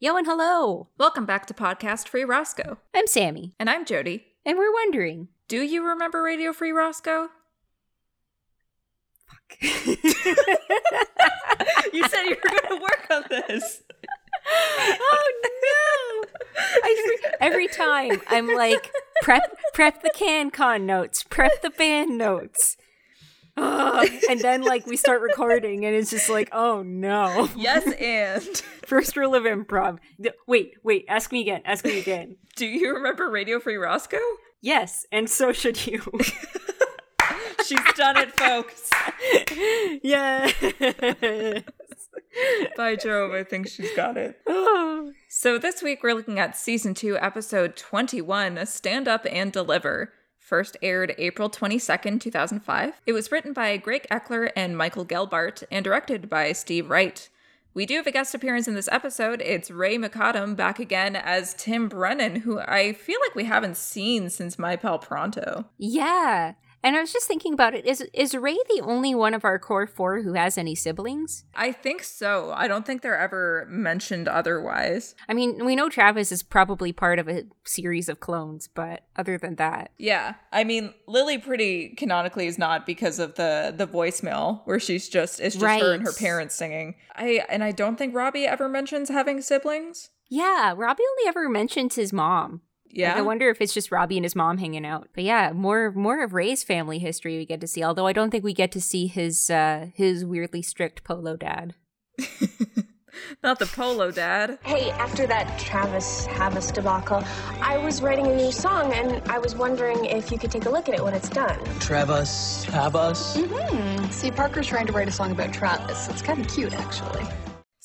Yo and hello! Welcome back to Podcast Free Roscoe. I'm Sammy, And I'm Jody. and we're wondering. Do you remember Radio Free Roscoe? you said you were going to work on this. oh no! I, every time I'm like, prep, prep the CanCon notes, prep the band notes. Ugh. and then like we start recording and it's just like, oh no. Yes, and First rule of improv. Wait, wait, ask me again, ask me again. do you remember Radio Free Roscoe? Yes, and so should you. She's done it, folks. yeah. By Jove, I think she's got it. So this week we're looking at season 2, episode 21, Stand Up and Deliver. First aired April 22nd, 2005. It was written by Greg Eckler and Michael Gelbart and directed by Steve Wright. We do have a guest appearance in this episode. It's Ray McAdam back again as Tim Brennan, who I feel like we haven't seen since My Pal Pronto. Yeah. And I was just thinking about it. Is is Ray the only one of our core four who has any siblings? I think so. I don't think they're ever mentioned otherwise. I mean, we know Travis is probably part of a series of clones, but other than that, Yeah, I mean Lily pretty canonically is not because of the the voicemail where she's just it's just her and her parents singing. I and I don't think Robbie ever mentions having siblings. yeah, Robbie only ever mentions his mom. Yeah, Like, I wonder if it's just Robbie and his mom hanging out. But yeah, more more of Ray's family history we get to see. Although I don't think we get to see his uh his weirdly strict polo dad. not the polo dad. Hey, after that Travis Havas debacle, I was writing a new song and I was wondering if you could take a look at it when it's done. Travis, Havas. See, Parker's trying to write a song about Travis. It's kind of cute, actually.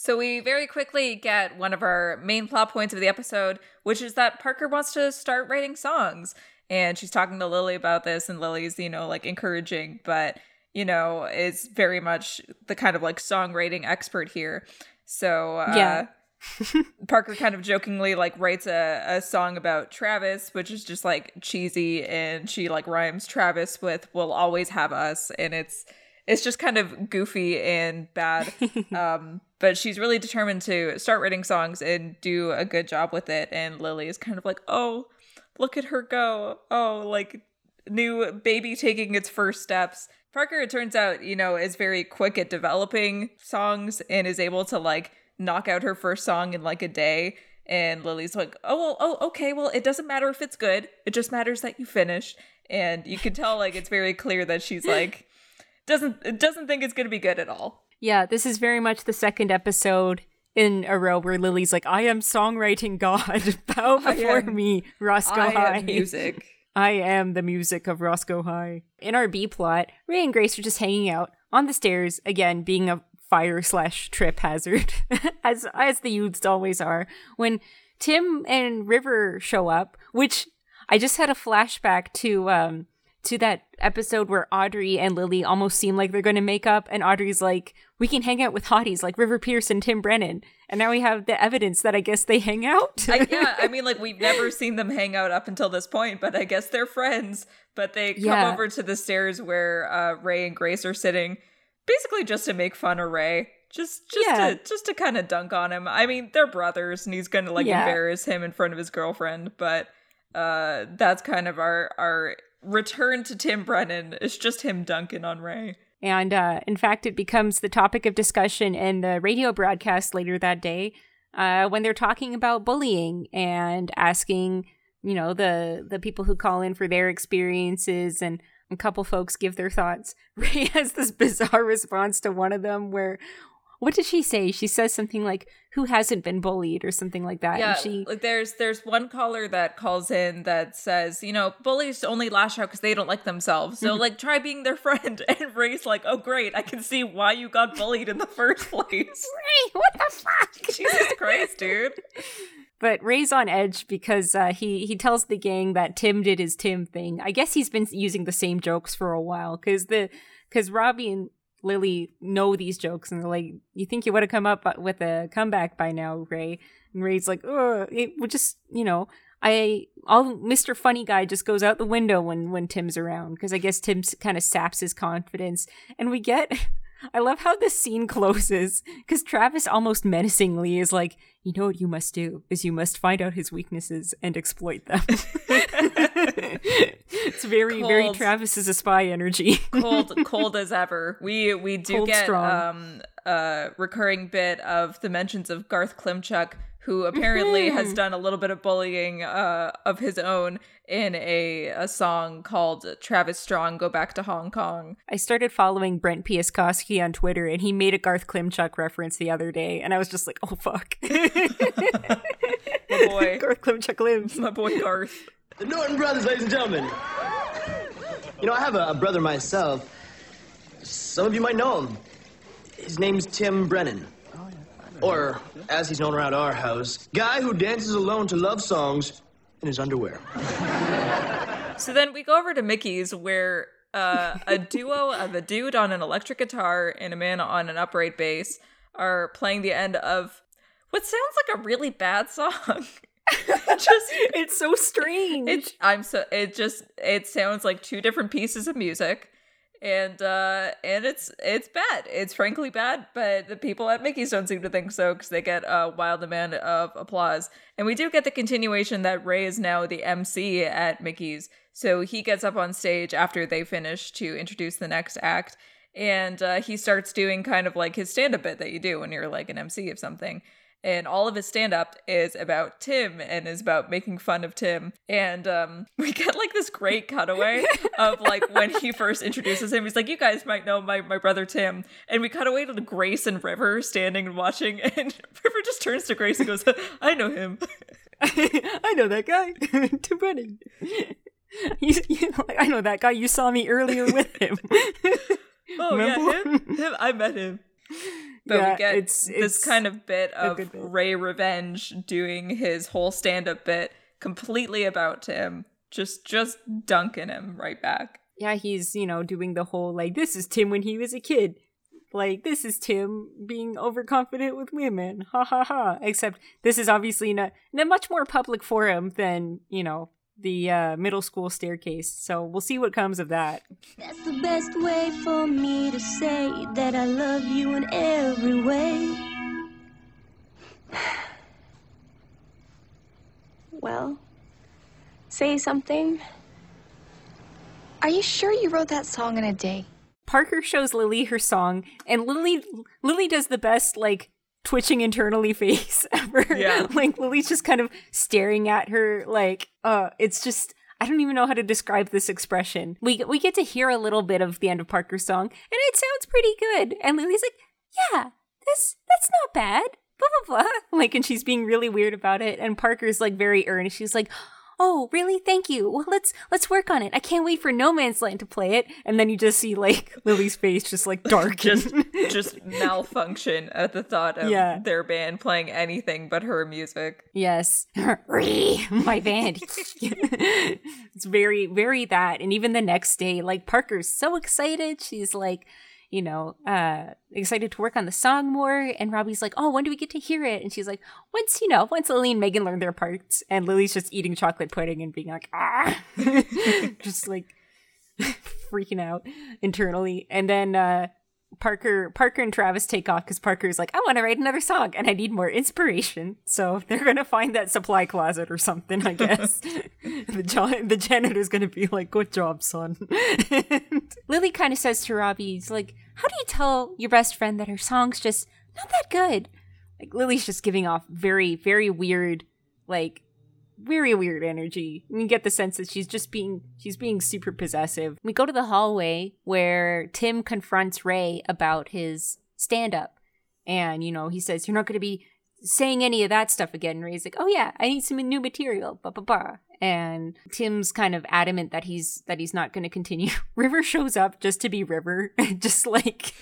So we very quickly get one of our main plot points of the episode, which is that Parker wants to start writing songs. And she's talking to Lily about this, and Lily's, you know, like encouraging, but, you know, is very much the kind of like songwriting expert here. So, uh, Yeah. Parker kind of jokingly like writes a, a song about Travis, which is just like cheesy, and she like rhymes Travis with "We'll always have us," and it's it's just kind of goofy and bad. um, but she's really determined to start writing songs and do a good job with it. And Lily is kind of like, "Oh, look at her go! Oh, like new baby taking its first steps." Parker, it turns out, you know, is very quick at developing songs and is able to like knock out her first song in like a day. And Lily's like, oh, well, oh, okay, well, it doesn't matter if it's good. It just matters that you finish. And you can tell, like, it's very clear that she's like, doesn't doesn't think it's gonna be good at all. Yeah, this is very much the second episode in a row where Lily's like, I am songwriting God. Bow before am- me, Roscoe I High. music. I am the music of Roscoe High. In our B plot, Ray and Grace are just hanging out on the stairs, again, being a fire slash trip hazard, as as the youths always are. When Tim and River show up, which I just had a flashback to um to that episode where Audrey and Lily almost seem like they're going to make up, and Audrey's like, "We can hang out with hotties like River Pierce and Tim Brennan," and now we have the evidence that I guess they hang out. I, yeah, I mean, like we've never seen them hang out up until this point, but I guess they're friends. But they come Yeah. over to the stairs where uh, Ray and Grace are sitting, basically just to make fun of Ray, just just Yeah. to just to kind of dunk on him. I mean, they're brothers, and he's gonna like Yeah. embarrass him in front of his girlfriend. But uh, that's kind of our our return to Tim Brennan. It's just him dunking on Ray. And uh, in fact, it becomes the topic of discussion in the radio broadcast later that day uh, when they're talking about bullying and asking, you know, the the people who call in for their experiences, and a couple folks give their thoughts. Ray has this bizarre response to one of them where. What did she say? She says something like, "Who hasn't been bullied?" or something like that. Yeah, and she, like there's there's one caller that calls in that says, you know, bullies only lash out because they don't like themselves. So like try being their friend. And Ray's like, oh great, I can see why you got bullied in the first place. Ray, what the fuck? Jesus Christ, dude. But Ray's on edge because uh, he he tells the gang that Tim did his Tim thing. I guess he's been using the same jokes for a while because the because Robbie and Lily know these jokes and they're like, "You think you would have come up uh, with a comeback by now, Ray?" And Ray's like, "Oh, it would just you know." I all Mr. Funny Guy just goes out the window when when Tim's around because I guess Tim kind of saps his confidence, and we get I love how this scene closes because Travis almost menacingly is like, "You know what you must do is you must find out his weaknesses and exploit them." it's very, very Travis is a spy energy. cold cold as ever. We we do Cold get strong. um a recurring bit of the mentions of Garth Klimchuk, who apparently Mm-hmm. has done a little bit of bullying uh of his own in a a song called Travis Strong Go Back to Hong Kong. I started following Brent Piaskowski on Twitter, and he made a Garth Klimchuk reference the other day, and I was just like, "Oh fuck, My boy. Garth Klimchuk lives." My boy Garth. The Norton Brothers, ladies and gentlemen. You know, I have a, a brother myself. Some of you might know him. His name's Tim Brennan. Or, as he's known around our house, guy who dances alone to love songs in his underwear. So then we go over to Mickey's where uh, a duo of a dude on an electric guitar and a man on an upright bass are playing the end of what sounds like a really bad song. just It's so strange. it's I'm so it just it sounds like two different pieces of music and uh and it's it's bad. It's frankly bad, but the people at Mickey's don't seem to think so because they get a wild demand of applause. And we do get the continuation that Ray is now the MC at Mickey's. So he gets up on stage after they finish to introduce the next act. And uh, he starts doing kind of like his stand up bit that you do when you're like an MC of something and all of his stand up is about Tim and is about making fun of Tim. And um, we get like this great cutaway of like when he first introduces him. He's like, "You guys might know my my brother Tim," and we cut away to Grace and River standing and watching, and River just turns to Grace and goes, "I know him." I know that guy, Tim Brennan. You, you know, I know that guy. You saw me earlier with him. Oh yeah, him, him. I met him. But Yeah, we get it's- this it's kind of bit of bit. Ray Revenge doing his whole stand-up bit completely about Tim, just just dunking him right back. yeah, he's you know doing the whole like this is Tim when he was a kid. Like this is Tim being overconfident with women. Ha ha ha. Except this is obviously a, in a much more public forum than you know the uh, middle school staircase. So we'll see what comes of that. That's the best way for me to say that I love you in every way. Well, say something. Are you sure you wrote that song in a day? Parker shows Lily her song, and Lily Lily does the best like twitching internally face ever. Yeah. like Lily's just kind of staring at her like uh it's just I don't even know how to describe this expression. We we get to hear a little bit of the end of Parker's song, and it sounds pretty good. And Lily's like, "Yeah, this that's not bad." Blah blah blah. Like, and she's being really weird about it. And Parker's like very earnest. She's like, "Oh, really? Thank you. Well, let's let's work on it. I can't wait for No Man's Land to play it." And then you just see like Lily's face just like darken. Just just malfunction at the thought of Yeah. their band playing anything but her music. Yes. My band. it's very, very that. And even the next day, like Parker's so excited. She's like, you know, uh, excited to work on the song more. And Robbie's like, oh, when do we get to hear it? And she's like, once, you know, once Lily and Megan learn their parts. And Lily's just eating chocolate pudding and being like, ah, just like freaking out internally. And then, uh, Parker, Parker and Travis take off because Parker's like, I want to write another song and I need more inspiration. So they're gonna find that supply closet or something, I guess. the jo- the janitor's gonna be like, "Good job, son." and Lily kind of says to Robbie, "He's like, how do you tell your best friend that her song's just not that good?" Like Lily's just giving off very, very weird, like very weird energy. You get the sense that she's just being she's being super possessive. We go to the hallway where Tim confronts Ray about his stand up. And, you know, he says, You're not gonna be saying any of that stuff again. And Ray's like, Oh yeah, I need some new material. Blah blah blah. And Tim's kind of adamant that he's that he's not gonna continue. River shows up just to be River, just like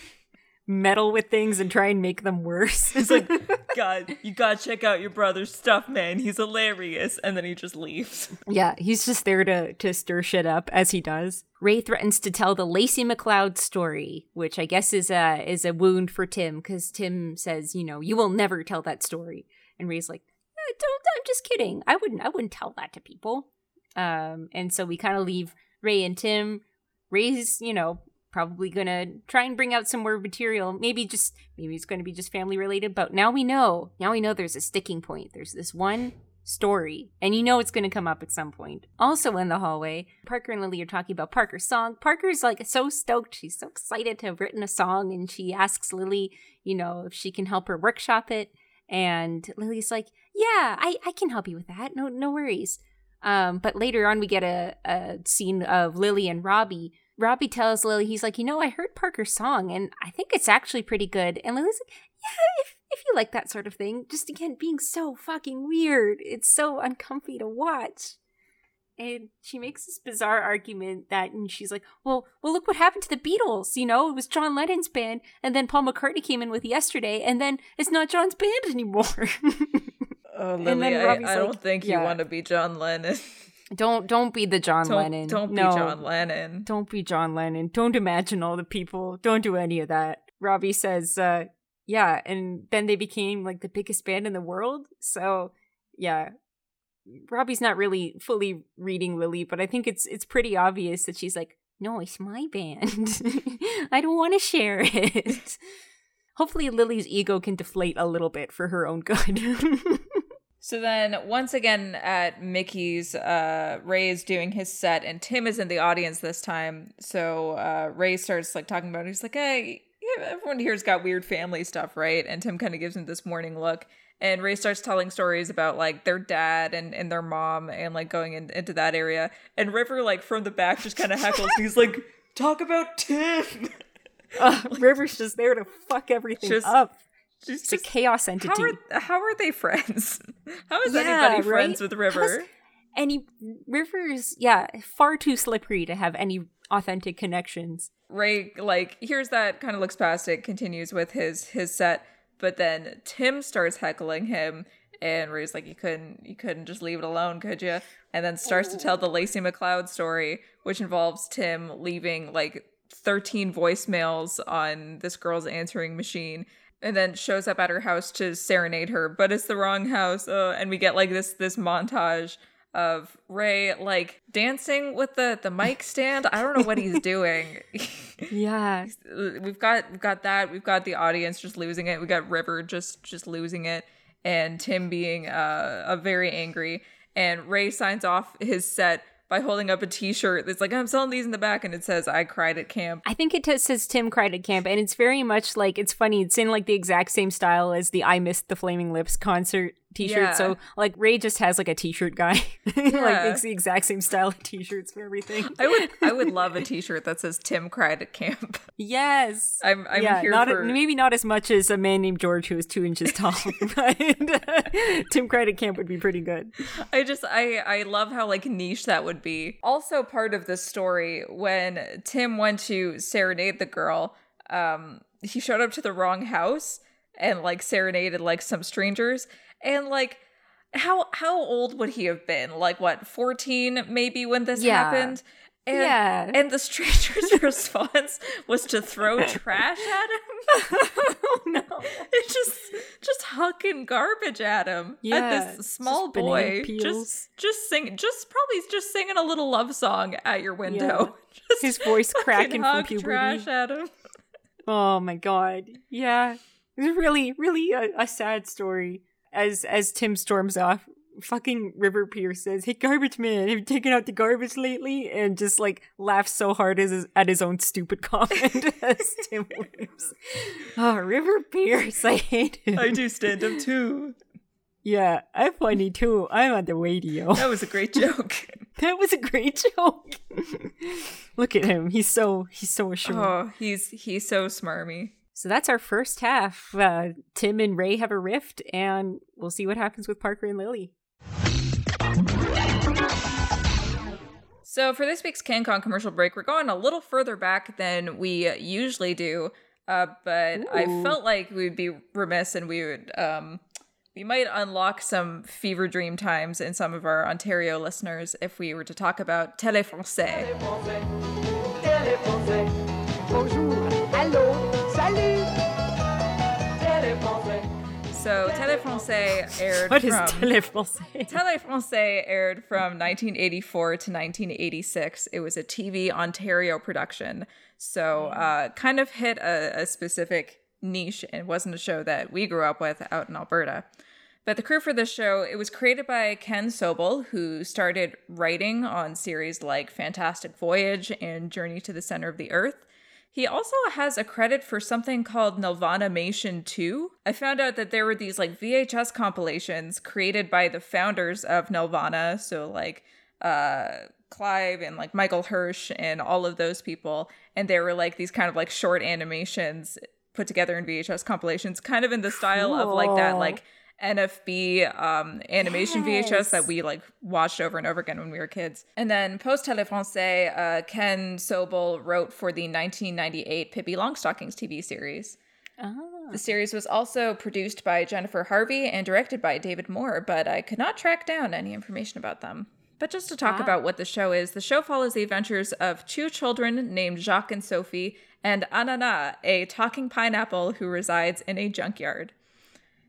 meddle with things and try and make them worse. It's like, God, you gotta check out your brother's stuff, man. He's hilarious. And then he just leaves. Yeah, he's just there to to stir shit up as he does. Ray threatens to tell the Lacey McLeod story, which I guess is a is a wound for Tim because Tim says, you know, you will never tell that story, and Ray's like, "Eh, don't, I'm just kidding. I wouldn't I wouldn't tell that to people. Um, and so we kind of leave Ray and Tim. Ray's, you know, probably gonna try and bring out some more material. Maybe just maybe it's gonna be just family related, but now we know. Now we know there's a sticking point. There's this one story, and you know it's gonna come up at some point. Also in the hallway, Parker and Lily are talking about Parker's song. Parker's like so stoked. She's so excited to have written a song, and she asks Lily, you know, if she can help her workshop it. And Lily's like, "Yeah, I I can help you with that. No no worries." Um, but later on, we get a, a scene of Lily and Robbie. Robbie tells Lily, he's like, you know, I heard Parker's song and I think it's actually pretty good. And Lily's like, yeah, if, if you like that sort of thing. Just again, being so fucking weird. It's so uncomfy to watch. And she makes this bizarre argument that, and she's like, well, well, look what happened to the Beatles. You know, it was John Lennon's band, and then Paul McCartney came in with Yesterday, and then it's not John's band anymore. Oh, And Lily, then I, I don't like, think you want to be John Lennon. don't don't be the John don't, Lennon. Don't no. be John Lennon. Don't be John Lennon. Don't imagine all the people. Don't do any of that. Robbie says, uh, yeah, and then they became like the biggest band in the world. So, yeah. Robbie's not really fully reading Lily, but I think it's it's pretty obvious that she's like, "No, it's my band. I don't want to share it." Hopefully Lily's ego can deflate a little bit for her own good. So then, once again, at Mickey's, uh, Ray is doing his set, and Tim is in the audience this time. So uh, Ray starts like talking about. It. He's like, "Hey, yeah, everyone here's got weird family stuff, right?" And Tim kind of gives him this morning look. And Ray starts telling stories about like their dad and, and their mom, and like going in, into that area. And River, like from the back, just kind of heckles. He's like, "Talk about Tim." uh, River's just there to fuck everything Just- up. She's It's a just chaos how entity. are how are they friends? How is Yeah, anybody friends right? with River? any River's yeah far too slippery to have any authentic connections. Ray like hears that, kind of looks past it, continues with his his set, but then Tim starts heckling him, and Ray's like, "You couldn't, you couldn't just leave it alone, could you?" And then starts to tell the oh. Lacey McLeod story, which involves Tim leaving like 13 voicemails on this girl's answering machine. And then shows up at her house to serenade her, but it's the wrong house. Uh, and we get like this this montage of Ray like dancing with the the mic stand. I don't know what he's doing. Yeah, we've got we've got that. We've got the audience just losing it. We got River just just losing it, and Tim being uh, a very angry. And Ray signs off his set by holding up a T-shirt that's like, "I'm selling these in the back," and it says, "I cried at camp." I think it t- says Tim cried at camp, and it's very much like it's funny. It's in like the exact same style as the "I missed the Flaming Lips" concert T-shirt. Yeah. So like Ray just has like a T-shirt guy, like makes the exact same style of T-shirts for everything. I would I would love a T-shirt that says "Tim cried at camp." Yes, I'm I'm yeah, here not for maybe not as much as a man named George who is two inches tall, but Tim cried at camp would be pretty good. I just I I love how like niche that would be. Also part of this story when Tim went to serenade the girl, um he showed up to the wrong house and like serenaded like some strangers and like how how old would he have been? Like what, 14 maybe when this Yeah. happened? And, Yeah. and the stranger's response was to throw trash at him. oh no. It's just just hucking garbage at him Yeah, at this small just boy just just sing just probably just singing a little love song at your window just His voice cracking from puberty. trash at him Oh my god. Yeah. It's really, really a, a sad story. As as Tim storms off, fucking River Pierce says, Hey garbage man, have you taken out the garbage lately? And just like laughs so hard as at his own stupid comment as Tim leaves. Oh, River Pierce, I hate him. i do stand up too yeah, I'm funny too. I'm on the radio. that was a great joke That was a great joke. Look at him. He's so he's so assured. oh he's he's so smarmy So that's our first half. Uh, Tim and Ray have a rift, and we'll see what happens with Parker and Lily. So for this week's CanCon commercial break, we're going a little further back than we usually do. Uh, but I felt like we'd be remiss and we would um we might unlock some fever dream times in some of our Ontario listeners if we were to talk about Téléfrancais. So Télé Français aired What is from Téléfrancais? Télé Français aired from 1984 to 1986. It was a TV Ontario production, so uh, kind of hit a, a specific niche and wasn't a show that we grew up with out in Alberta. But the crew for this show, it was created by Ken Sobol, who started writing on series like Fantastic Voyage and Journey to the Center of the Earth. He also has a credit for something called Nelvanamation 2. I found out that there were these like VHS compilations created by the founders of Nelvana, so like uh Clive and like Michael Hirsh and all of those people, and there were like these kind of like short animations put together in VHS compilations, kind of in the style of like that like NFB um, animation VHS that we like watched over and over again when we were kids. And then post Télé Français, uh, Ken Sobol wrote for the 1998 Pippi Longstockings TV series. The series was also produced by Jennifer Harvey and directed by David Moore, but I could not track down any information about them. But just to talk about what the show is, the show follows the adventures of two children named Jacques and Sophie, and Anana, a talking pineapple who resides in a junkyard.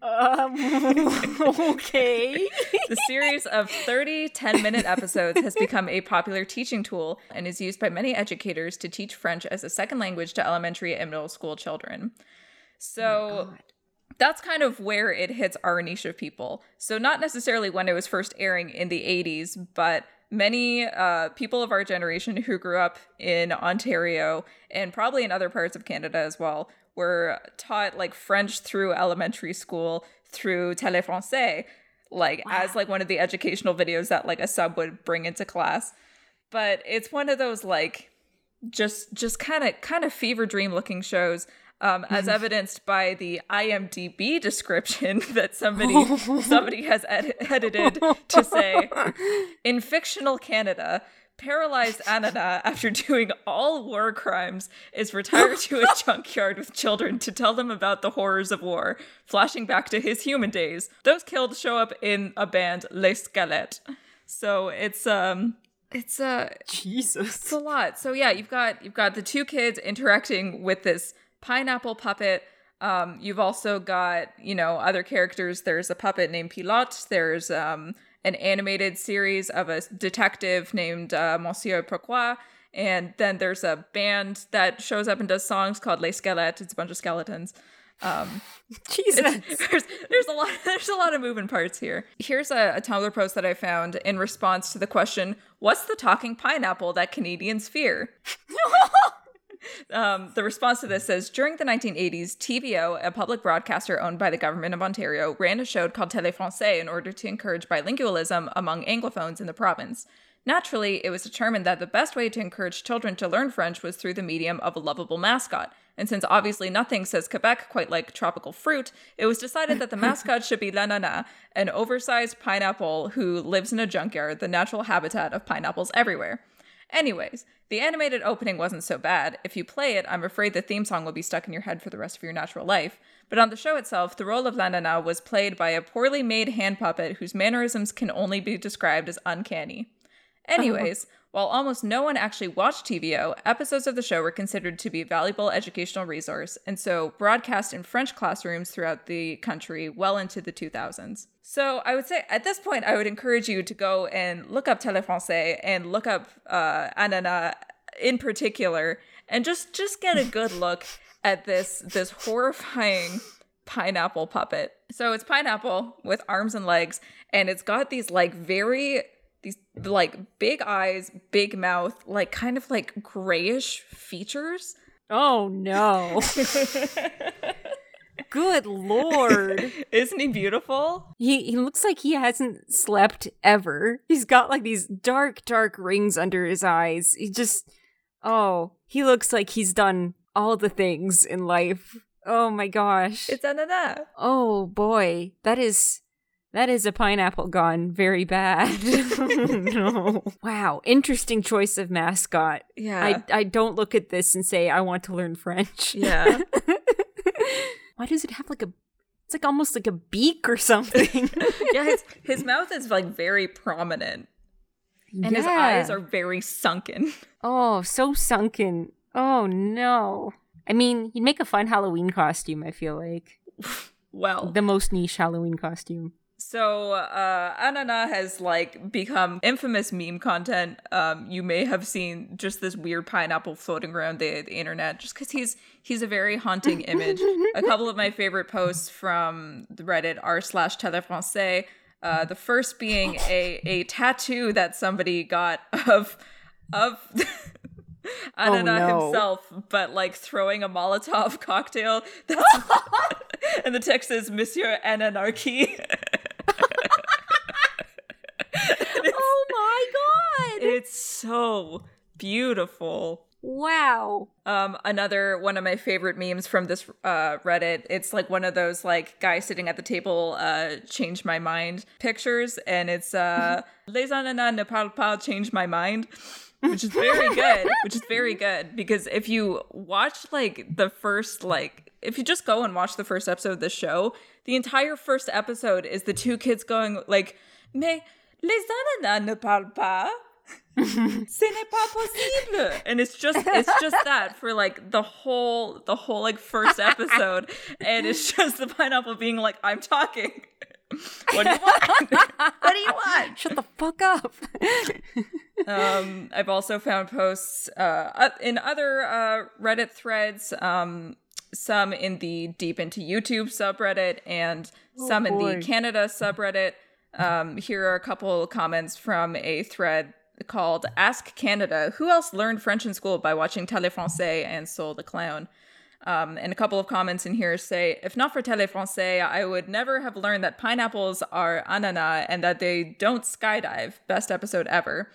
Um, okay. The series of 30 10 minute episodes has become a popular teaching tool and is used by many educators to teach French as a second language to elementary and middle school children. So that's kind of where it hits our niche of people. So, not necessarily when it was first airing in the 80s, but many uh, people of our generation who grew up in Ontario and probably in other parts of Canada as well were taught like French through elementary school through Télé Français, like as like one of the educational videos that like a sub would bring into class. But it's one of those like just just kind of kind of fever dream looking shows um, as evidenced by the IMDb description that somebody somebody has ed- edited to say in fictional Canada paralyzed Anana after doing all war crimes is retired to a junkyard with children to tell them about the horrors of war flashing back to his human days those killed show up in a band Les Squelettes so it's um it's uh Jesus. it's a lot. So yeah, you've got you've got the two kids interacting with this pineapple puppet. Um, you've also got you know other characters. There's a puppet named Pilote. There's um, an animated series of a detective named uh, Monsieur Pourquoi. And then there's a band that shows up and does songs called Les Squelettes. It's a bunch of skeletons. Um, Jesus. there's there's a lot there's a lot of moving parts here. Here's a, a Tumblr post that I found in response to the question, "What's the talking pineapple that Canadians fear?" Um, the response to this says during the 1980s, TVO, a public broadcaster owned by the government of Ontario, ran a show called Télé Français in order to encourage bilingualism among Anglophones in the province. Naturally, it was determined that the best way to encourage children to learn French was through the medium of a lovable mascot. And since obviously nothing says Quebec quite like tropical fruit, it was decided that the mascot should be La Nana, an oversized pineapple who lives in a junkyard, the natural habitat of pineapples everywhere. Anyways, the animated opening wasn't so bad. If you play it, I'm afraid the theme song will be stuck in your head for the rest of your natural life. But on the show itself, the role of La Nana was played by a poorly made hand puppet whose mannerisms can only be described as uncanny. Uh-huh. Anyways, while almost no one actually watched TVO, episodes of the show were considered to be a valuable educational resource, and so broadcast in French classrooms throughout the country well into the 2000s. So I would say at this point, I would encourage you to go and look up Télé Français and look up uh, Anana in particular, and just just get a good look at this this horrifying pineapple puppet. So it's pineapple with arms and legs, and it's got these like very these like big eyes, big mouth, like kind of like grayish features. Oh no. Good lord. Isn't he beautiful? He he looks like he hasn't slept ever. He's got like these dark, dark rings under his eyes. He just oh, he looks like he's done all the things in life. Oh my gosh. It's Anana. oh boy. That is that is a pineapple gone very bad. no. Wow. Interesting choice of mascot. Yeah. I I don't look at this and say I want to learn French. Yeah. Why does it have like a it's like almost like a beak or something. yeah, his, his mouth is like very prominent. And his eyes are very sunken. Oh, so sunken. Oh no. I mean, you'd make a fun Halloween costume, I feel like. well. The most niche Halloween costume. So uh Anana has like become infamous meme content. Um you may have seen just this weird pineapple floating around the, the internet just cuz he's he's a very haunting image. a couple of my favorite posts from the Reddit r slash telefrancais. Uh the first being a a tattoo that somebody got of of Anana no. himself, but like throwing a Molotov cocktail. And the text says Monsieur Ananarchy. Oh my god! It's so beautiful. Wow. Um, another one of my favorite memes from this uh, Reddit. It's like one of those like guy sitting at the table, uh, change my mind pictures, and it's uh, les ananas ne parlent pas, change my mind, which is very good. which is very good because if you watch like the first like if you just go and watch the first episode of the show, the entire first episode is the two kids going like, mais les ananas ne parlent pas. Ce n'est pas possible. And it's just it's just that for like the whole the whole like first episode. and it's just the pineapple being like, I'm talking. what do you want? what do you want? Shut the fuck up. Um, I've also found posts uh, in other uh, Reddit threads, um, some in the deep into YouTube subreddit and some in the Canada subreddit. Um, here are a couple comments from a thread called Ask Canada. Who else learned French in school by watching Télé Téléfrancais and Sol the Clown? Um, and a couple of comments in here say, if not for Télé Téléfrancais, I would never have learned that pineapples are ananas and that they don't skydive. Best episode ever.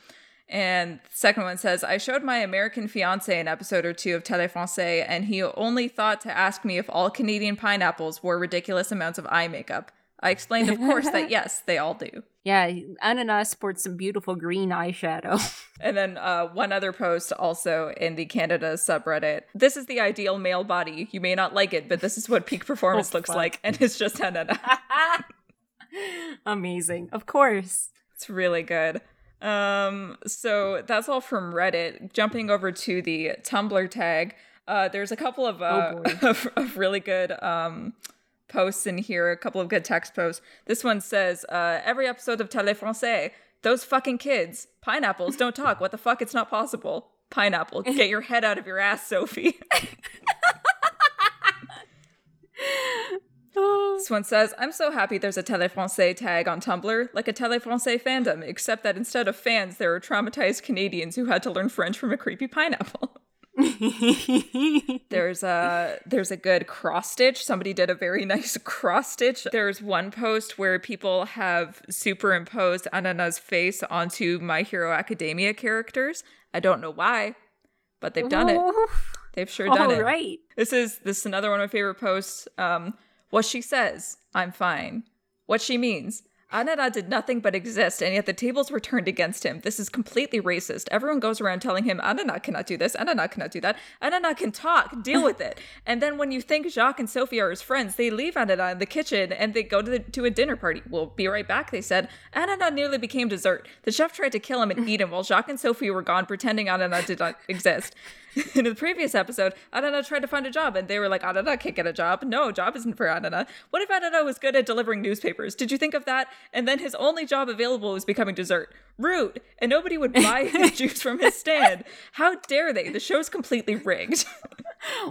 And second one says, I showed my American fiance an episode or two of Télé Téléfrancais, and he only thought to ask me if all Canadian pineapples wore ridiculous amounts of eye makeup. I explained, of course, that yes, they all do. yeah, Ananas sports some beautiful green eyeshadow. And then uh, one other post also in the Canada subreddit. This is the ideal male body. You may not like it, but this is what peak performance Oh, looks fuck. like. And it's just Hanana. Amazing. Of course. It's really good. Um, so that's all from Reddit. Jumping over to the Tumblr tag, uh, there's a couple of, uh, Oh, of, of really good um, posts in here, a couple of good text posts. This one says, uh, every episode of Téléfrancais, those fucking kids, pineapples don't talk. What the fuck? It's not possible. Pineapple, get your head out of your ass, Sophie. This one says, I'm so happy there's a Téléfrancais tag on Tumblr, like a Téléfrancais fandom, except that instead of fans, there are traumatized Canadians who had to learn French from a creepy pineapple. There's a there's a good cross stitch. Somebody did a very nice cross stitch. There's one post where people have superimposed Anana's face onto My Hero Academia characters. I don't know why, but they've done it. They've sure done All it. right. This is this is another one of my favorite posts. Um, what she says, I'm fine. What she means. Anana did nothing but exist, and yet the tables were turned against him. This is completely racist. Everyone goes around telling him, Anana cannot do this, Anana cannot do that. Anana can talk, deal with it. and then when you think Jacques and Sophie are his friends, they leave Anana in the kitchen and they go to, the, to a dinner party. We'll be right back, they said. Anana nearly became dessert. The chef tried to kill him and eat him while Jacques and Sophie were gone, pretending Anana did not exist. in the previous episode, Anana tried to find a job, and they were like, Anana can't get a job. No, job isn't for Anana. What if Anana was good at delivering newspapers? Did you think of that? And then his only job available was becoming dessert. Rude. And nobody would buy his juice from his stand. How dare they? The show's completely rigged.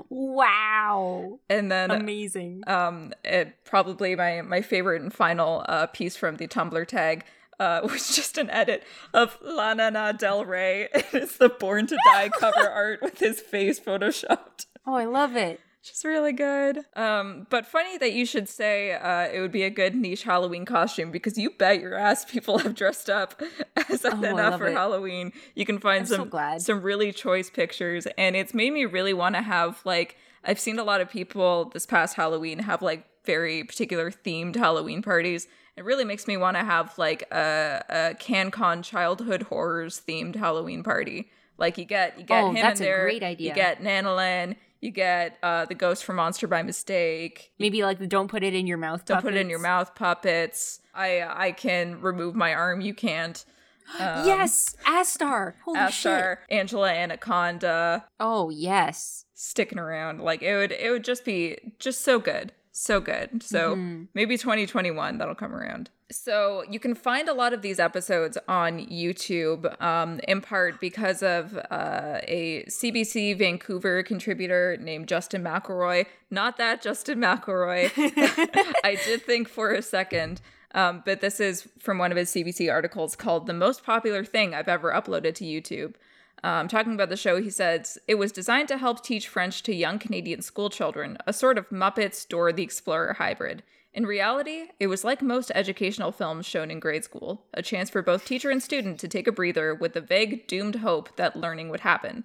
Wow. and then Amazing. um it, probably my my favorite and final uh piece from the tumblr tag uh was just an edit of Lana Del Rey it's the born to die cover art with his face photoshopped oh, I love it. Just really good. Um, but funny that you should say uh, it would be a good niche Halloween costume because you bet your ass people have dressed up as Oh, for it. Halloween. You can find I'm so some glad. some really choice pictures, and it's made me really want to have like I've seen a lot of people this past Halloween have like very particular themed Halloween parties. It really makes me want to have like a, a CanCon childhood horrors themed Halloween party. Like you get you get Oh, him that's in a great idea. You get Nanolin. You get uh, the ghost from Monster by Mistake. Maybe like the don't put it in your mouth. Don't put it in your mouth puppets. I I can remove my arm. You can't. yes, Astar. Holy shit. Astar, Angela Anaconda, Oh yes. sticking around. Like it would it would just be just so good. So good. So Mm-hmm. maybe 2021 that'll come around. So you can find a lot of these episodes on YouTube, um, in part because of uh, a CBC Vancouver contributor named Justin McElroy. Not that Justin McElroy. I did think for a second. Um, but this is from one of his CBC articles called The Most Popular Thing I've Ever Uploaded to YouTube. Um, talking about the show, he says, It was designed to help teach French to young Canadian school children, a sort of Muppets Dora the Explorer hybrid. In reality, it was like most educational films shown in grade school, a chance for both teacher and student to take a breather with the vague, doomed hope that learning would happen.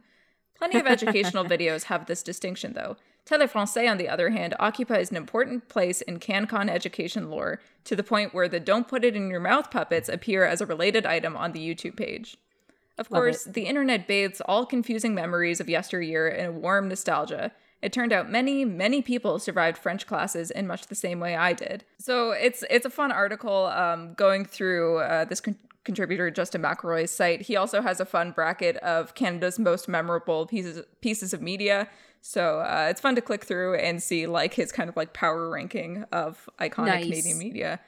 Plenty of educational videos have this distinction, though. Telefrancais, on the other hand, occupies an important place in CanCon education lore, to the point where the don't put it in your mouth puppets appear as a related item on the YouTube page. Of Love course, the internet bathes all confusing memories of yesteryear in a warm nostalgia. It turned out many, many people survived French classes in much the same way I did. So it's it's a fun article um, going through uh, this con- contributor Justin McElroy's site. He also has a fun bracket of Canada's most memorable pieces pieces of media. So uh, it's fun to click through and see like his kind of like power ranking of iconic Nice. Canadian media.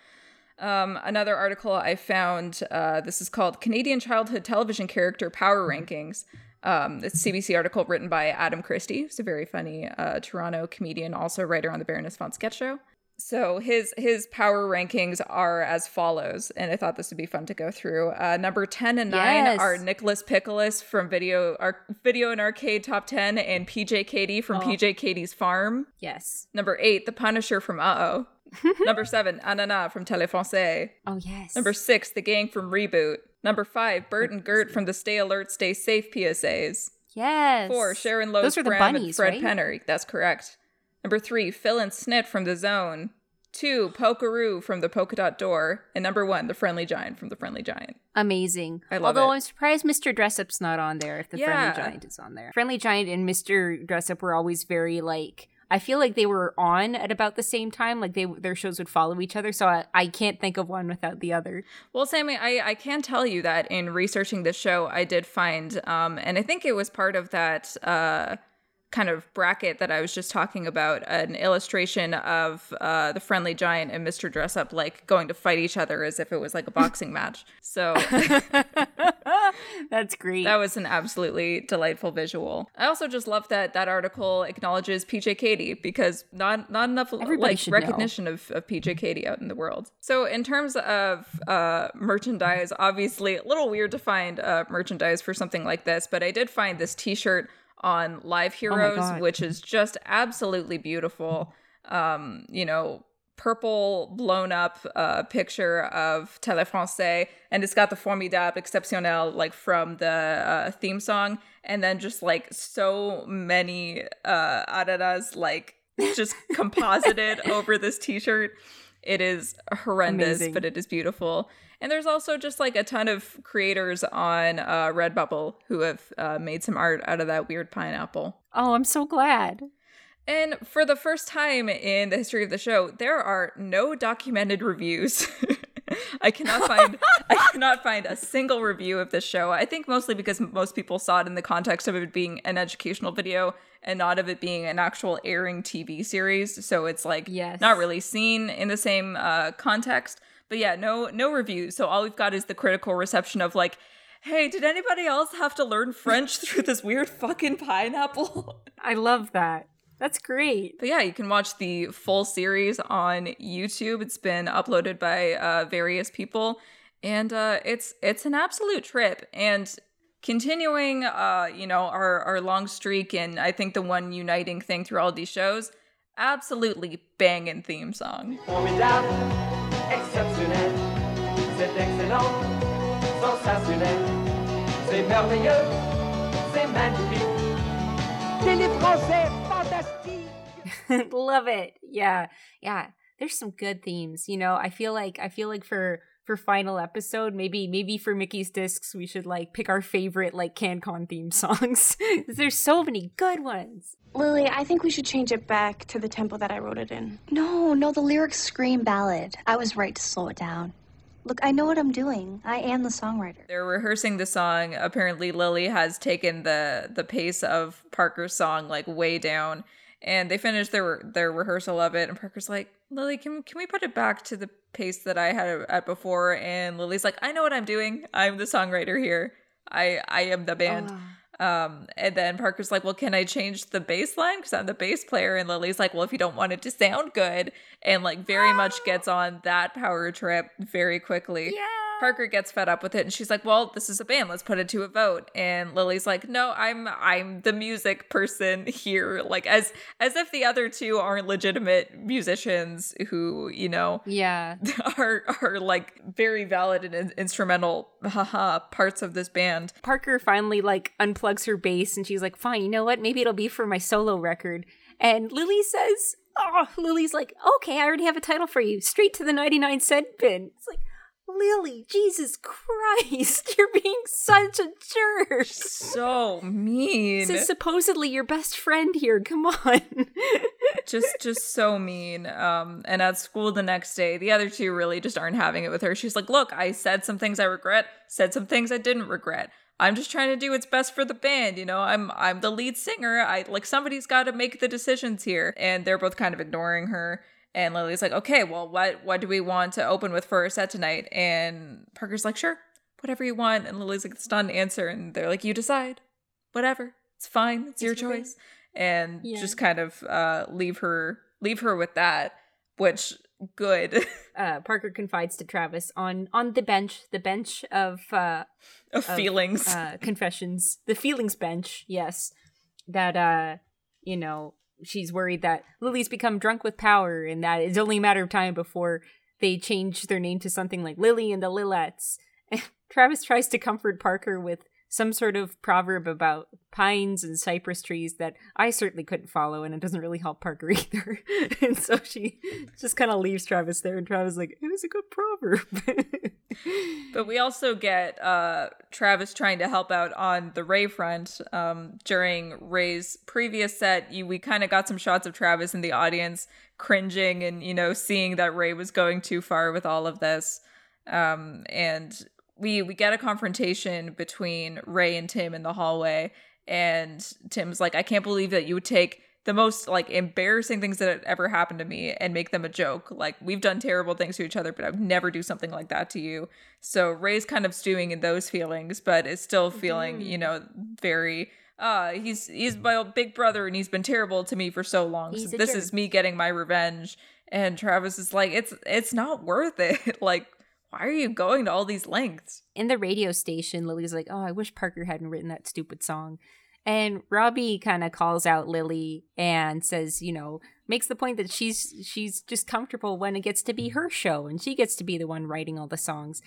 Um, another article I found. Uh, this is called "Canadian Childhood Television Character Power Rankings." Um, it's a CBC article written by Adam Christie, who's a very funny uh, Toronto comedian, also writer on the Baroness von sketch show. So his his power rankings are as follows, and I thought this would be fun to go through. Uh, number ten and nine Yes. are Nicholas Picholas from Video Ar- Video and Arcade Top Ten, and PJ Katie from PJ Katie's Farm. Yes. Number eight, The Punisher from Uh Oh. Number seven, Anana from Telefrancais. Oh yes. Number six, The Gang from Reboot. Number five, Bert and Gert from the Stay Alert, Stay Safe PSAs. yes. Four, Sharon Lowe's Those are the bunnies, and Fred right? Penner. That's correct. Number three, Phil and Snit from The Zone. Two, Polkaroo from The Polka Dot Door. And number one, The Friendly Giant from The Friendly Giant. Amazing. I love Although it. I'm surprised Mr. Dressup's not on there if the Yeah. Friendly Giant is on there. Friendly Giant and Mr. Dressup were always very like I feel like they were on at about the same time, like they their shows would follow each other. So I, I can't think of one without the other. Well, Sammy, I, I can tell you that in researching this show, I did find, um, and I think it was part of that uh, kind of bracket that I was just talking about, an illustration of uh, the Friendly Giant and Mr. Dressup like going to fight each other as if it was like a boxing match. So That's great. that was an absolutely delightful visual. I also just love that that article acknowledges PJ Katie because not not enough Everybody like know. recognition of, of PJ Katie out in the world. So in terms of uh, merchandise, obviously a little weird to find uh, merchandise for something like this, but I did find this T-shirt on Live Heroes, Oh which is just absolutely beautiful. Um, you know. Purple blown up uh, picture of Telefrancais, and it's got the formidable exceptionnel like from the uh, theme song, and then just like so many uh, araras like just composited over this t-shirt. It is horrendous, Amazing. but it is beautiful. And there's also just like a ton of creators on uh, Redbubble who have uh, made some art out of that weird pineapple. oh, I'm so glad. And for the first time in the history of the show, there are no documented reviews. I cannot find I cannot find a single review of this show. I think mostly because most people saw it in the context of it being an educational video and not of it being an actual airing TV series. So it's like Yes. not really seen in the same uh, context. But yeah, no no reviews. So all we've got is the critical reception of like, hey, did anybody else have to learn French through this weird fucking pineapple? I love that. That's great. But yeah, you can watch the full series on YouTube. It's been uploaded by uh, various people, and uh, it's it's an absolute trip. And continuing, uh, you know, our our long streak, and I think the one uniting thing through all these shows, absolutely banging theme song. C'est excellent, sensationnel, c'est merveilleux, c'est magnifique. Télé-français fantastique. love it. Yeah. Yeah. There's some good themes. You know, I feel like I feel like for for final episode, maybe maybe for Mickey's discs, we should like pick our favorite like CanCon theme songs. There's so many good ones. Lily, I think we should change it back to the tempo that I wrote it in. No, no, the lyrics scream ballad. I was right to slow it down. Look, I know what I'm doing. I am the songwriter. They're rehearsing the song. Apparently, Lily has taken the the pace of Parker's song like way down, and they finish their their rehearsal of it and Parker's like, "Lily, can can we put it back to the pace that I had it at before?" And Lily's like, "I know what I'm doing. I'm the songwriter here. I I am the band." Ah. Um, and then Parker's like, Well, can I change the bass line? Because I'm the bass player. And Lily's like, Well, if you don't want it to sound good, and like very much gets on that power trip very quickly. Yeah. Parker gets fed up with it and she's like, "Well, this is a band. Let's put it to a vote." And Lily's like, "No, I'm I'm the music person here." Like as as if the other two aren't legitimate musicians who, you know, Yeah. are are like very valid and in- instrumental haha parts of this band. Parker finally like unplugs her bass and she's like, fine, you know what? Maybe it'll be for my solo record. And Lily says, oh, Lily's like, okay, I already have a title for you. Straight to the 99 cent bin. It's like, Lily, Jesus Christ, you're being such a jerk. So mean. This is supposedly your best friend here. Come on. just just so mean um and at school the next day the other two really just aren't having it with her she's like look i said some things i regret said some things i didn't regret i'm just trying to do what's best for the band you know i'm i'm the lead singer i like somebody's got to make the decisions here and they're both kind of ignoring her and lily's like okay well what what do we want to open with for our set tonight? And parker's like sure whatever you want. And lily's like it's not an answer. And they're like you decide. Whatever. It's fine. It's your your choice. And Yeah. just kind of uh leave her leave her with that which good. Uh, Parker confides to Travis on on the bench, the bench of uh, of feelings. uh, confessions, the feelings bench. Yes, that uh, you know, she's worried that Lily's become drunk with power, and that it's only a matter of time before they change their name to something like Lily and the Lillettes. Travis tries to comfort Parker with some sort of proverb about pines and cypress trees that I certainly couldn't follow, and it doesn't really help Parker either. and so she just kind of leaves Travis there, and Travis is like, it was a good proverb. But we also get uh, Travis trying to help out on the Ray front. Um, during Ray's previous set, you, we kind of got some shots of Travis in the audience cringing and, you know, seeing that Ray was going too far with all of this. Um, and we we get a confrontation between Ray and Tim in the hallway, and Tim's like, "I can't believe that you would take." the most like embarrassing things that had ever happened to me and make them a joke. Like we've done terrible things to each other, but I would never do something like that to you. So Ray's kind of stewing in those feelings, but is still feeling, you know, very uh he's he's my big brother and he's been terrible to me for so long. He's so this jerk. is me getting my revenge. And Travis is like, it's it's not worth it. like, why are you going to all these lengths? in the radio station, Lily's like, "Oh, I wish Parker hadn't written that stupid song." And Robbie kind of calls out Lily and says, you know, makes the point that she's she's just comfortable when it gets to be her show and she gets to be the one writing all the songs.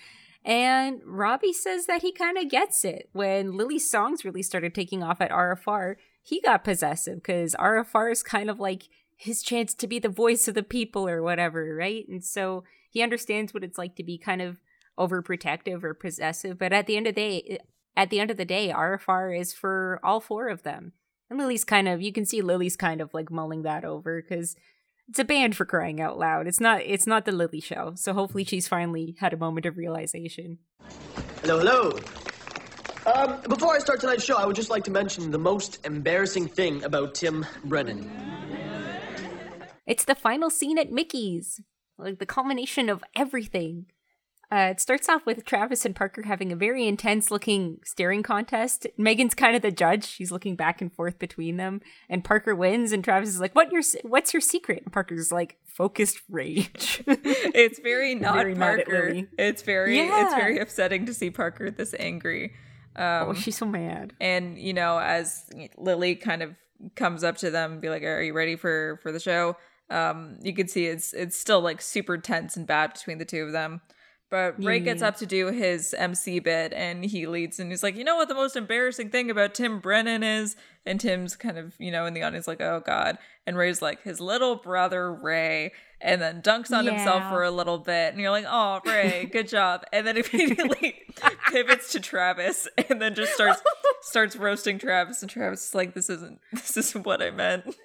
And Robbie says that he kind of gets it. When Lily's songs really started taking off at RFR, he got possessive because RFR is kind of like his chance to be the voice of the people or whatever, right? And so he understands what it's like to be kind of overprotective or possessive. But at the end of the day, at the end of the day, RFR is for all four of them. And Lily's kind of, you can see Lily's kind of like mulling that over because it's a band for crying out loud. It's not, it's not the Lily show. So hopefully she's finally had a moment of realization. Hello, hello. Um, before I start tonight's show, I would just like to mention the most embarrassing thing about Tim Brennan. It's the final scene at Mickey's, like the culmination of everything. Uh, it starts off with Travis and Parker having a very intense looking staring contest. Megan's kind of the judge. She's looking back and forth between them, and Parker wins. And Travis is like, "What your What's your secret?" And Parker's like, "Focused rage." It's very not Very Parker. It's very it's very upsetting to see Parker this angry. Um, oh, she's so mad. and you know as lily kind of comes up to them and be like are you ready for for the show um you can see it's it's still like super tense and bad between the two of them. But ray gets up to do his mc bit and he leads and he's like you know what the most embarrassing thing about tim brennan is and tim's kind of you know in the audience like oh god. And ray's like his little brother ray and then dunks on himself for a little bit and you're like oh ray good job. And then immediately pivots to travis and then just starts starts roasting travis and travis is like this isn't this isn't what i meant.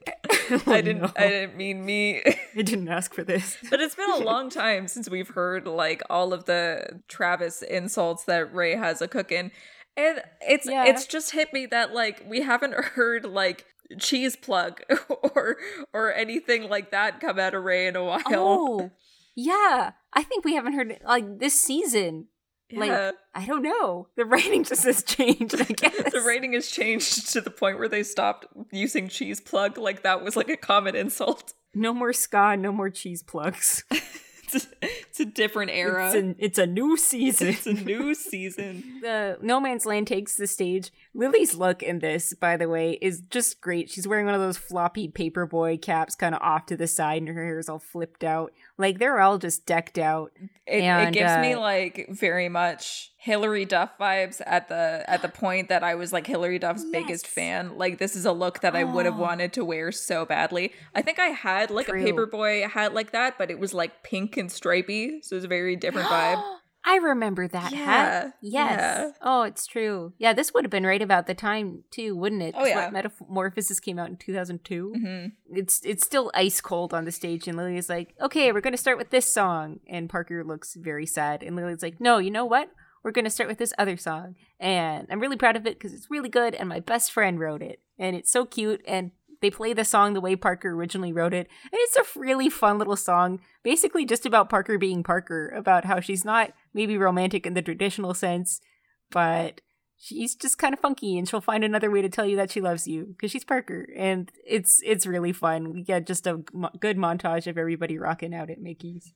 Oh, I didn't i didn't mean me. I didn't ask for this. but it's been a long time since we've heard like all of the travis insults that ray has a cooking and it's Yeah. it's just hit me that like we haven't heard like cheese plug or or anything like that come out of Ray in a while. Oh, yeah. I think we haven't heard it like this season. Yeah. Like, I don't know. The writing just has changed, I guess. the rating has changed to the point where they stopped using cheese plug like that was like a common insult. No more ska, no more cheese plugs. It's a, it's a different era. It's a, it's a new season. It's a new season. the No Man's Land takes the stage. Lily's look in this, by the way, is just great. She's wearing one of those floppy paperboy caps kind of off to the side, and her hair is all flipped out. Like they're all just decked out. It, it And, gives me uh, like very much Hilary Duff vibes at the at the point that I was like Hilary Duff's biggest fan. Like this is a look that I would have Oh. wanted to wear so badly. I think I had like True. a paperboy hat like that, but it was like pink and stripy, so it was a very different vibe. I remember that Yeah, hat. Yes. yeah. Oh, it's true. Yeah, this would have been right about the time too, wouldn't it? Oh, yeah. Metamorphosis came out in 2002. hmm It's it's still ice cold on the stage, and Lily's like, "Okay, we're gonna start with this song," and Parker looks very sad, and Lily's like, "No, you know what? We're gonna start with this other song, and I'm really proud of it because it's really good, and my best friend wrote it, and it's so cute, and." They play the song the way Parker originally wrote it, and it's a really fun little song. Basically, just about Parker being Parker, about how she's not maybe romantic in the traditional sense, but she's just kind of funky and she'll find another way to tell you that she loves you because she's Parker and it's it's really fun. We get just a mo- good montage of everybody rocking out at Mickey's.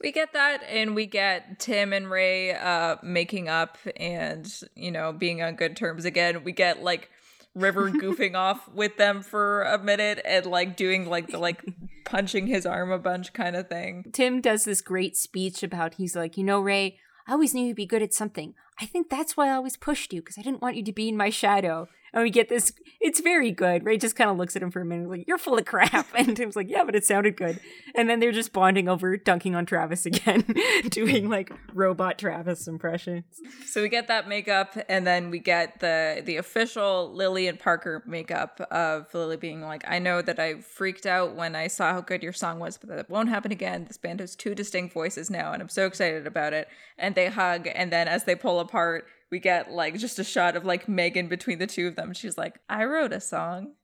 We get that, and we get Tim and Ray uh, making up and you know being on good terms again. We get like River goofing off with them for a minute and like doing like the like punching his arm a bunch kind of thing. Tim does this great speech about he's like, "You know, Ray, I always knew you'd be good at something. I think that's why I always pushed you because I didn't want you to be in my shadow." And we get this it's very good. Ray just kind of looks at him for a minute like, "You're full of crap." And Tim's like, "Yeah, but it sounded good." And then they're just bonding over dunking on Travis again, doing like robot Travis impressions. So we get that makeup, and then we get the the official Lily and Parker makeup of Lily being like, "I know that I freaked out when I saw how good your song was, but that won't happen again. This band has two distinct voices now, and I'm so excited about it." And they hug, and then as they pull apart, we get like just a shot of like Megan between the two of them. She's like, "I wrote a song,"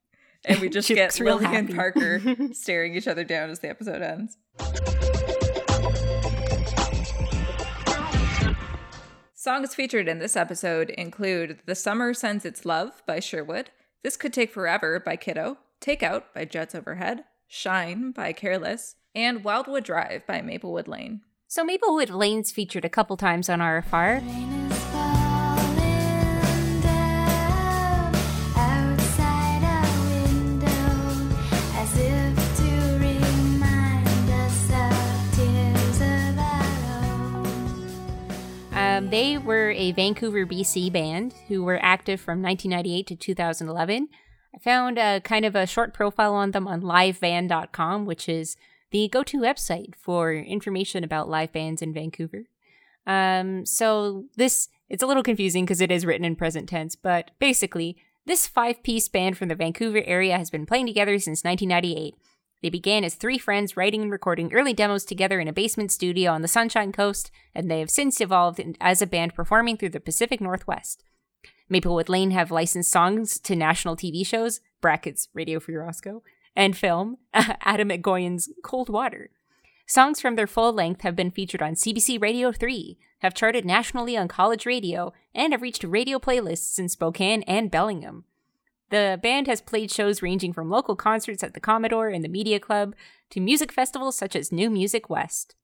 and we just get looks real Lily and. Parker staring each other down as the episode ends. Songs featured in this episode include The Summer Sends Its Love by Sherwood, This Could Take Forever by Kiddo, Takeout by Jets Overhead, Shine by Careless, and Wildwood Drive by Maplewood Lane. So Maplewood Lane's featured a couple times on RFR. They were a Vancouver, BC band who were active from 1998 to 2011. I found a kind of a short profile on them on livevan.com, which is the go to website for information about live bands in Vancouver. Um, so this it's a little confusing because it is written in present tense, but basically, this five piece band from the Vancouver area has been playing together since 1998. They began as three friends writing and recording early demos together in a basement studio on the Sunshine Coast, and they have since evolved as a band performing through the Pacific Northwest. Maplewood Lane have licensed songs to national TV shows, brackets Radio Free Roscoe, and film, Adam McGoyan's Cold Water. Songs from their full length have been featured on CBC Radio 3, have charted nationally on college radio, and have reached radio playlists in Spokane and Bellingham. The band has played shows ranging from local concerts at the Commodore and the Media Club to music festivals such as New Music West.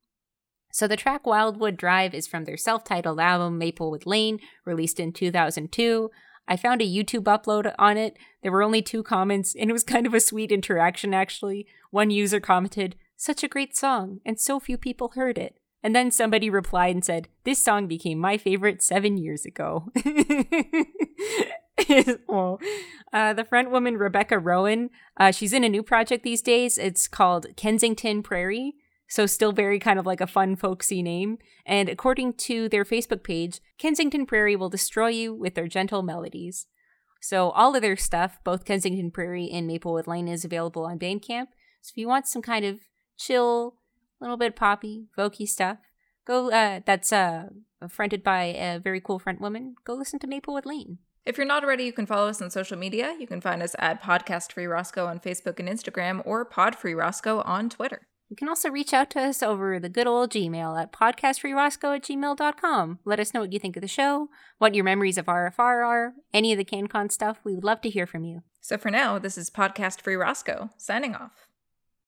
So the track Wildwood Drive is from their self-titled album Maplewood Lane, released in 2002. I found a YouTube upload on it. There were only two comments, and it was kind of a sweet interaction actually. One user commented, "Such a great song, and so few people heard it." And then somebody replied and said, "This song became my favorite 7 years ago." well, uh, the front woman Rebecca Rowan, uh, she's in a new project these days. It's called Kensington Prairie. So, still very kind of like a fun, folksy name. And according to their Facebook page, Kensington Prairie will destroy you with their gentle melodies. So, all of their stuff, both Kensington Prairie and Maplewood Lane, is available on Bandcamp. So, if you want some kind of chill, little bit poppy, folky stuff, go. Uh, that's uh, fronted by a very cool front woman. Go listen to Maplewood Lane. If you're not already, you can follow us on social media. You can find us at Podcast Free Roscoe on Facebook and Instagram or Pod Free Roscoe on Twitter. You can also reach out to us over the good old Gmail at podcastfreeroscoe at gmail.com. Let us know what you think of the show, what your memories of RFR are, any of the CanCon stuff. We would love to hear from you. So for now, this is Podcast Free Roscoe signing off.